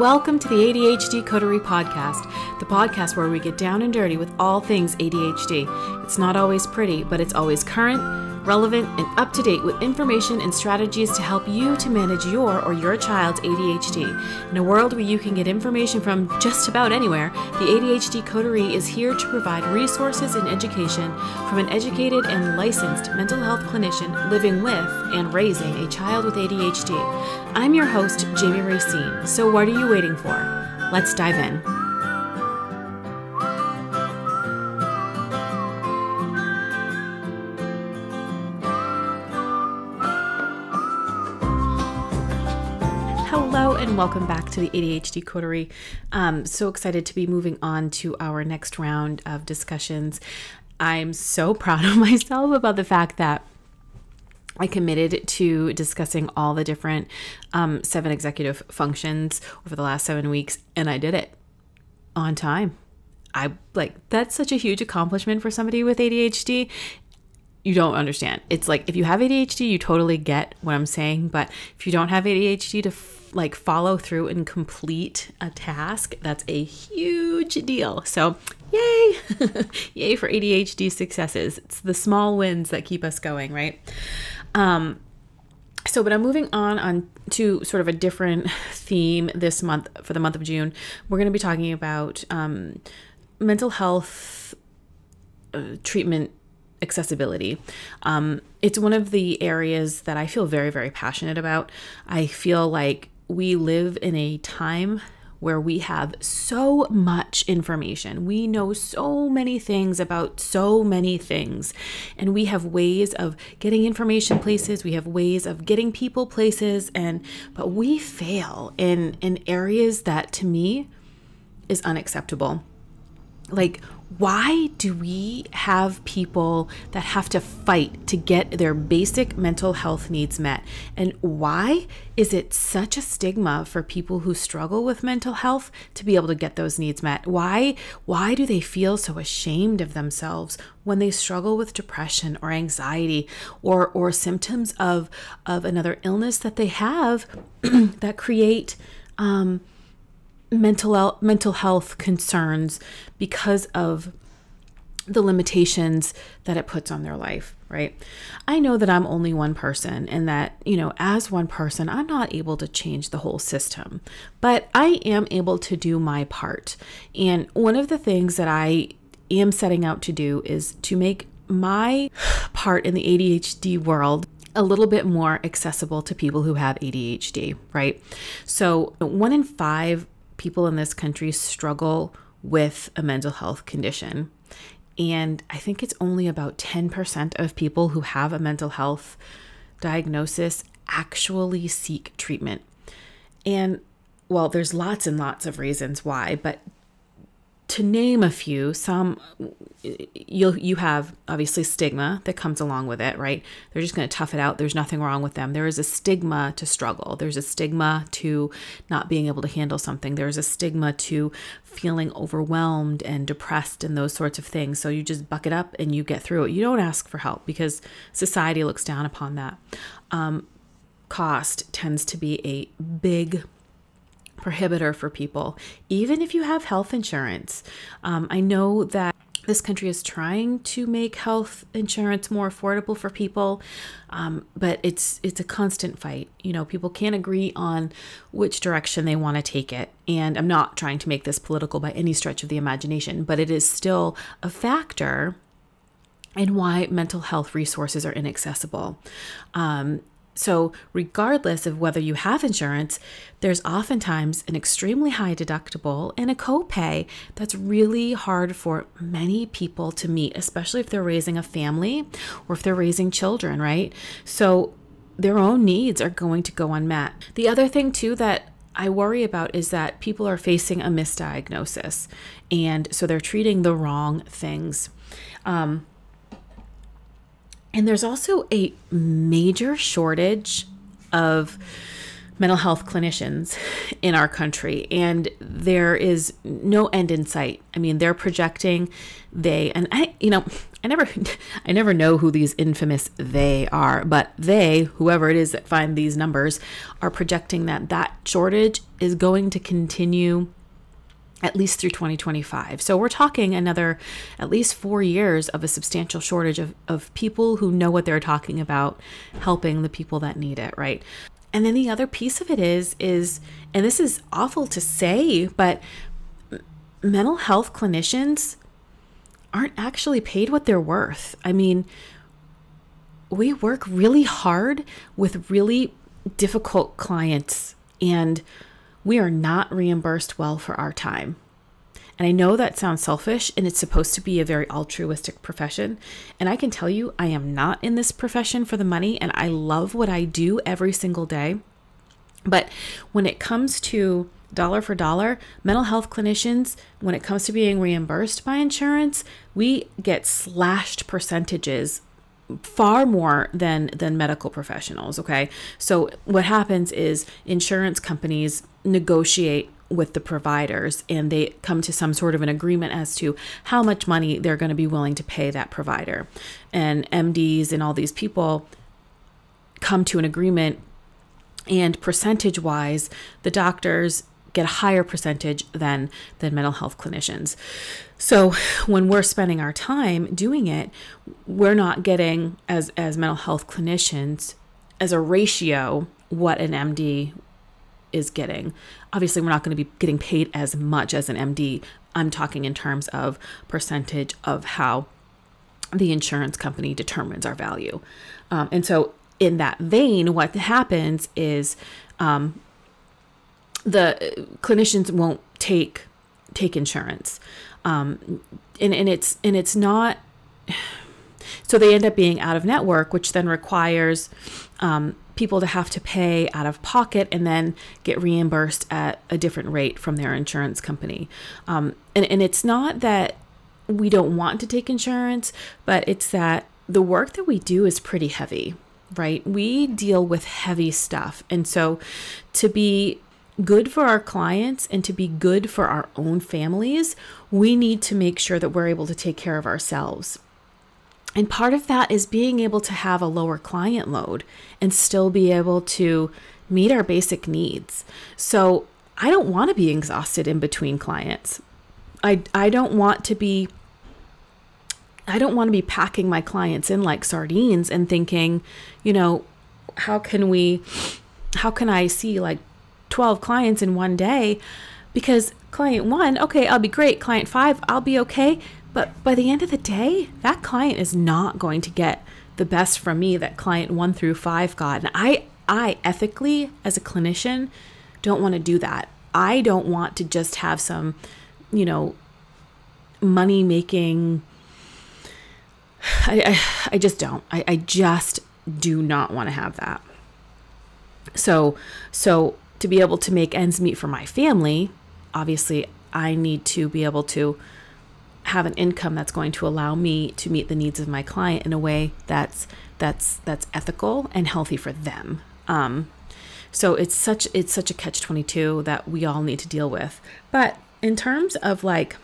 Welcome to the ADHD Coterie Podcast, the podcast where we get down and dirty with all things ADHD. It's not always pretty, but it's always current, relevant, and up to date with information and strategies to help you to manage your or your child's ADHD. In a world where you can get information from just about anywhere, the ADHD Coterie is here to provide resources and education from an educated and licensed mental health clinician living with and raising a child with ADHD. I'm your host, Jamie Racine. So, what are you waiting for? Let's dive in. And welcome back to the ADHD Coterie. Um, so excited to be moving on to our next round of discussions. I'm so proud of myself about the fact that I committed to discussing all the different um, seven executive functions over the last seven weeks, and I did it on time. I like that's such a huge accomplishment for somebody with ADHD you don't understand. It's like if you have ADHD, you totally get what I'm saying, but if you don't have ADHD to f- like follow through and complete a task, that's a huge deal. So, yay! yay for ADHD successes. It's the small wins that keep us going, right? Um so, but I'm moving on on to sort of a different theme this month for the month of June. We're going to be talking about um, mental health uh, treatment accessibility. Um, it's one of the areas that I feel very, very passionate about. I feel like we live in a time where we have so much information. We know so many things about so many things. And we have ways of getting information places, we have ways of getting people places and but we fail in in areas that to me is unacceptable. Like why do we have people that have to fight to get their basic mental health needs met? And why is it such a stigma for people who struggle with mental health to be able to get those needs met? Why why do they feel so ashamed of themselves when they struggle with depression or anxiety or or symptoms of of another illness that they have that create um mental mental health concerns because of the limitations that it puts on their life, right? I know that I'm only one person and that, you know, as one person, I'm not able to change the whole system, but I am able to do my part. And one of the things that I am setting out to do is to make my part in the ADHD world a little bit more accessible to people who have ADHD, right? So, one in five people in this country struggle with a mental health condition. And I think it's only about 10% of people who have a mental health diagnosis actually seek treatment. And well, there's lots and lots of reasons why, but to name a few, some you'll you have obviously stigma that comes along with it, right? They're just going to tough it out. There's nothing wrong with them. There is a stigma to struggle. There's a stigma to not being able to handle something. There's a stigma to feeling overwhelmed and depressed and those sorts of things. So you just buck it up and you get through it. You don't ask for help because society looks down upon that. Um, cost tends to be a big prohibitor for people, even if you have health insurance. Um, I know that this country is trying to make health insurance more affordable for people, um, but it's it's a constant fight. You know, people can't agree on which direction they want to take it. And I'm not trying to make this political by any stretch of the imagination, but it is still a factor in why mental health resources are inaccessible. Um, so, regardless of whether you have insurance, there's oftentimes an extremely high deductible and a copay that's really hard for many people to meet, especially if they're raising a family or if they're raising children, right? So, their own needs are going to go unmet. The other thing, too, that I worry about is that people are facing a misdiagnosis and so they're treating the wrong things. Um, and there's also a major shortage of mental health clinicians in our country. And there is no end in sight. I mean they're projecting they and i you know i never i never know who these infamous they are but they whoever it is that find these numbers are projecting that that shortage is going to continue at least through 2025. So we're talking another at least four years of a substantial shortage of, of people who know what they're talking about, helping the people that need it, right? And then the other piece of it is, is, and this is awful to say, but mental health clinicians aren't actually paid what they're worth. I mean, we work really hard with really difficult clients and we are not reimbursed well for our time. And I know that sounds selfish and it's supposed to be a very altruistic profession. And I can tell you, I am not in this profession for the money and I love what I do every single day. But when it comes to dollar for dollar, mental health clinicians, when it comes to being reimbursed by insurance, we get slashed percentages far more than than medical professionals okay so what happens is insurance companies negotiate with the providers and they come to some sort of an agreement as to how much money they're going to be willing to pay that provider. And MDs and all these people come to an agreement and percentage wise the doctors get a higher percentage than than mental health clinicians. So when we're spending our time doing it, we're not getting as as mental health clinicians as a ratio what an MD is getting. Obviously, we're not going to be getting paid as much as an MD. I'm talking in terms of percentage of how the insurance company determines our value. Um, and so, in that vein, what happens is um, the clinicians won't take take insurance, um, and and it's and it's not. So they end up being out of network, which then requires um, people to have to pay out of pocket and then get reimbursed at a different rate from their insurance company. Um, and, and it's not that we don't want to take insurance, but it's that the work that we do is pretty heavy, right? We deal with heavy stuff. And so to be good for our clients and to be good for our own families, we need to make sure that we're able to take care of ourselves. And part of that is being able to have a lower client load and still be able to meet our basic needs. So I don't want to be exhausted in between clients. I, I don't want to be I don't want to be packing my clients in like sardines and thinking, you know, how can we how can I see like 12 clients in one day? Because client 1, okay, I'll be great. Client 5, I'll be okay. But by the end of the day, that client is not going to get the best from me that client 1 through 5 got. And I I ethically as a clinician don't want to do that. I don't want to just have some, you know, money making I, I, I just don't. I, I just do not want to have that. So so to be able to make ends meet for my family, obviously I need to be able to have an income that's going to allow me to meet the needs of my client in a way that's that's that's ethical and healthy for them. Um, so it's such it's such a catch 22 that we all need to deal with. But in terms of like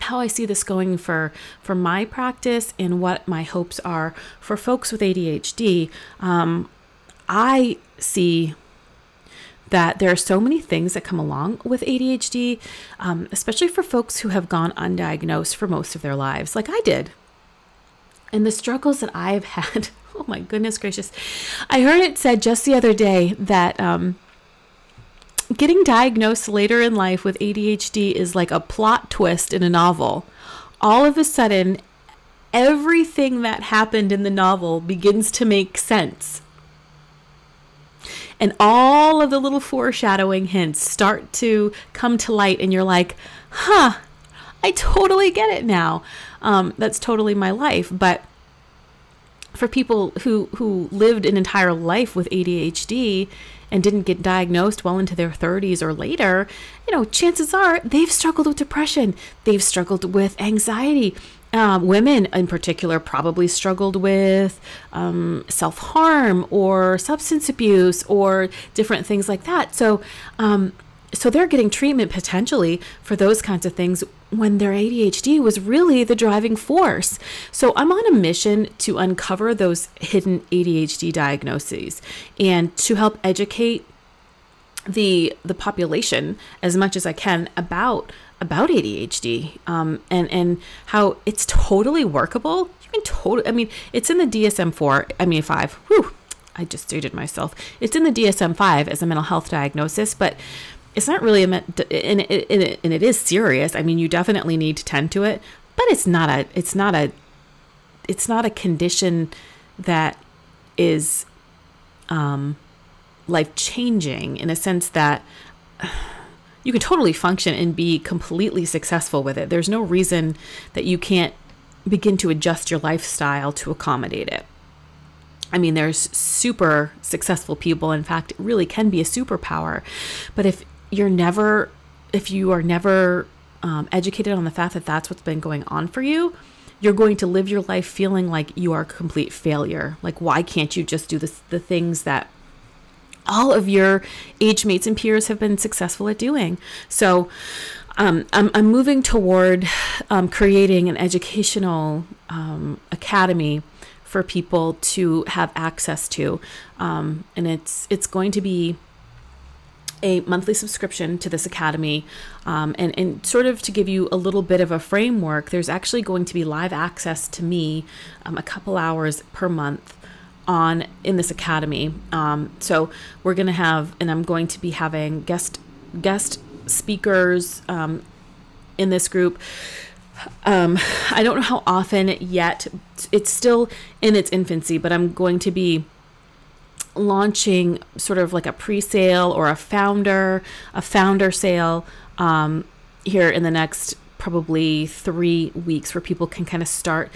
how I see this going for for my practice and what my hopes are for folks with ADHD, um, I see that there are so many things that come along with ADHD, um, especially for folks who have gone undiagnosed for most of their lives, like I did. And the struggles that I've had, oh my goodness gracious. I heard it said just the other day that um, getting diagnosed later in life with ADHD is like a plot twist in a novel. All of a sudden, everything that happened in the novel begins to make sense and all of the little foreshadowing hints start to come to light, and you're like, huh, I totally get it now. Um, that's totally my life. But for people who who lived an entire life with ADHD and didn't get diagnosed well into their 30s or later, you know, chances are they've struggled with depression, they've struggled with anxiety, um, women in particular probably struggled with um, self harm or substance abuse or different things like that. So, um, so they're getting treatment potentially for those kinds of things when their ADHD was really the driving force. So I'm on a mission to uncover those hidden ADHD diagnoses and to help educate the the population as much as I can about about ADHD um, and and how it's totally workable. You can totally. I mean, it's in the DSM four. I mean five. Whew, I just dated myself. It's in the DSM five as a mental health diagnosis, but it's not really a and it, and it is serious. I mean, you definitely need to tend to it, but it's not a it's not a it's not a condition that is um, life changing in a sense that you can totally function and be completely successful with it. There's no reason that you can't begin to adjust your lifestyle to accommodate it. I mean, there's super successful people. In fact, it really can be a superpower. But if you're never, if you are never um, educated on the fact that that's what's been going on for you, you're going to live your life feeling like you are a complete failure. Like, why can't you just do this, the things that all of your age mates and peers have been successful at doing. So um, I'm, I'm moving toward um, creating an educational um, academy for people to have access to, um, and it's it's going to be a monthly subscription to this academy um, and, and sort of to give you a little bit of a framework there's actually going to be live access to me um, a couple hours per month on in this academy. Um, so we're going to have, and I'm going to be having guest guest speakers um, in this group. Um, I don't know how often yet. It's still in its infancy, but I'm going to be launching sort of like a pre-sale or a founder a founder sale um, here in the next probably three weeks where people can kind of start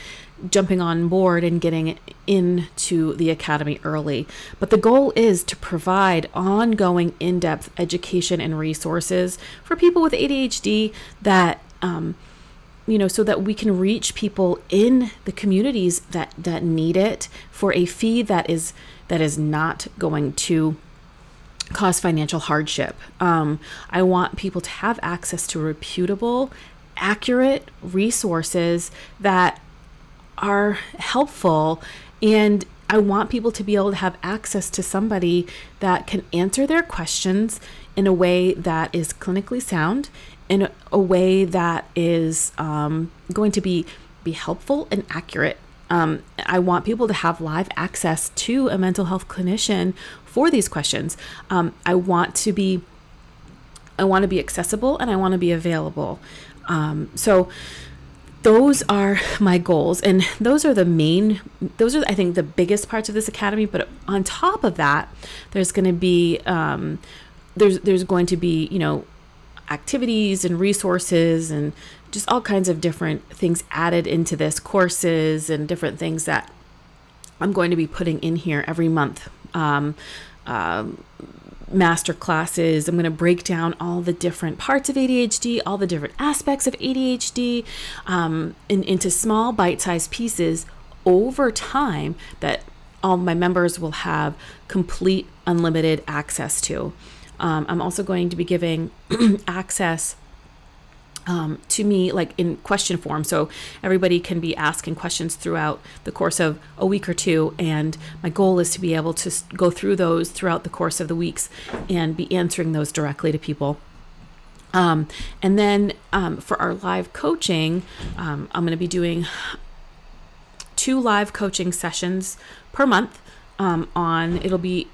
jumping on board and getting into the academy early. But the goal is to provide ongoing in depth education and resources for people with ADHD that, um, you know, so that we can reach people in the communities that, that need it for a fee that is that is not going to cause financial hardship. Um, I want people to have access to reputable, accurate resources that are helpful and I want people to be able to have access to somebody that can answer their questions in a way that is clinically sound, in a, way that is um, going to be be helpful and accurate. Um, I want people to have live access to a mental health clinician for these questions. Um, I want to be I want to be accessible and I want to be available. Um, so those are my goals and those are the main those are i think the biggest parts of this academy but on top of that there's going to be um, there's there's going to be you know activities and resources and just all kinds of different things added into this courses and different things that i'm going to be putting in here every month. Um, um, master classes. I'm going to break down all the different parts of ADHD, all the different aspects of ADHD um, in, into small bite sized pieces over time that all my members will have complete unlimited access to. Um, I'm also going to be giving access um, to me like in question form. So everybody can be asking questions throughout the course of a week or two. And my goal is to be able to go through those throughout the course of the weeks and be answering those directly to people. Um, and then um, for our live coaching, um, I'm going to be doing two live coaching sessions per month um, on it'll be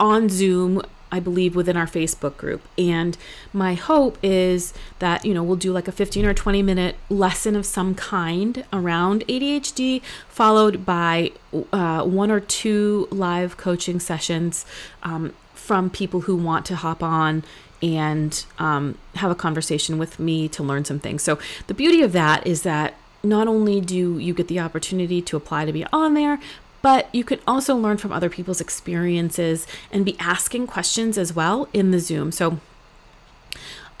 on Zoom I believe, within our Facebook group. And my hope is that, you know, we'll do like a 15 or 20 minute lesson of some kind around ADHD, followed by uh, one or two live coaching sessions um, from people who want to hop on and um, have a conversation with me to learn some things. So the beauty of that is that not only do you get the opportunity to apply to be on there, but you can also learn from other people's experiences and be asking questions as well in the Zoom. So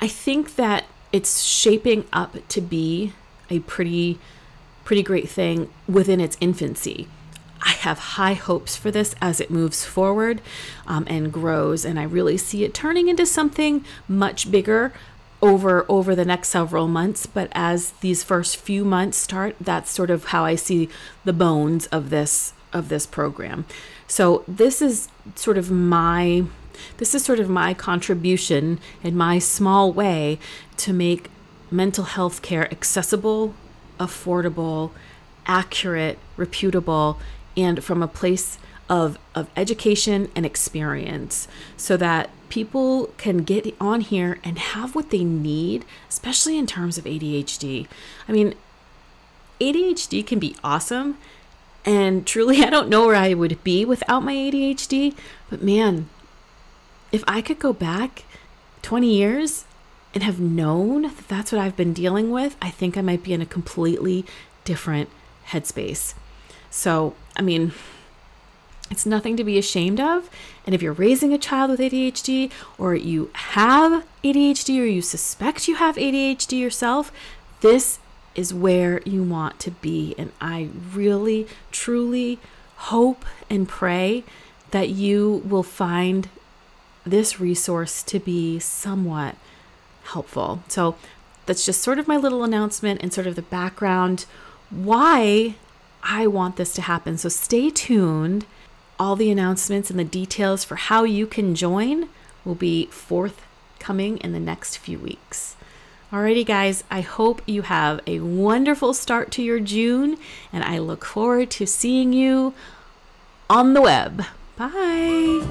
I think that it's shaping up to be a pretty pretty great thing within its infancy. I have high hopes for this as it moves forward um, and grows, and I really see it turning into something much bigger over over the next several months. But as these first few months start, that's sort of how I see the bones of this of this program. So this is sort of my this is sort of my contribution in my small way to make mental health care accessible, affordable, accurate, reputable, and from a place of, of education and experience so that people can get on here and have what they need, especially in terms of ADHD. I mean, ADHD can be awesome. And truly, I don't know where I would be without my ADHD. But man, if I could go back 20 years and have known that that's what I've been dealing with, I think I might be in a completely different headspace. So, I mean, it's nothing to be ashamed of. And if you're raising a child with ADHD, or you have ADHD, or you suspect you have ADHD yourself, this is where you want to be. And I really, truly hope and pray that you will find this resource to be somewhat helpful. So that's just sort of my little announcement and sort of the background why I want this to happen. So stay tuned. All the announcements and the details for how you can join will be forthcoming in the next few weeks. Alrighty, guys, I hope you have a wonderful start to your June, and I look forward to seeing you on the web. Bye.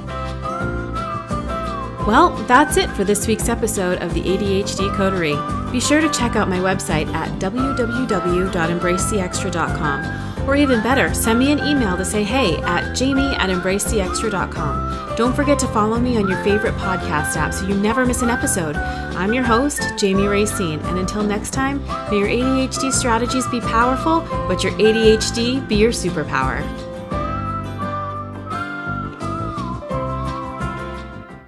Well, that's it for this week's episode of the ADHD Coterie. Be sure to check out my website at www.embracetheextra.com. Or even better, send me an email to say hey at jamie at embracetheextra.com. Don't forget to follow me on your favorite podcast app so you never miss an episode. I'm your host, Jamie Racine, and until next time, may your ADHD strategies be powerful, but your ADHD be your superpower.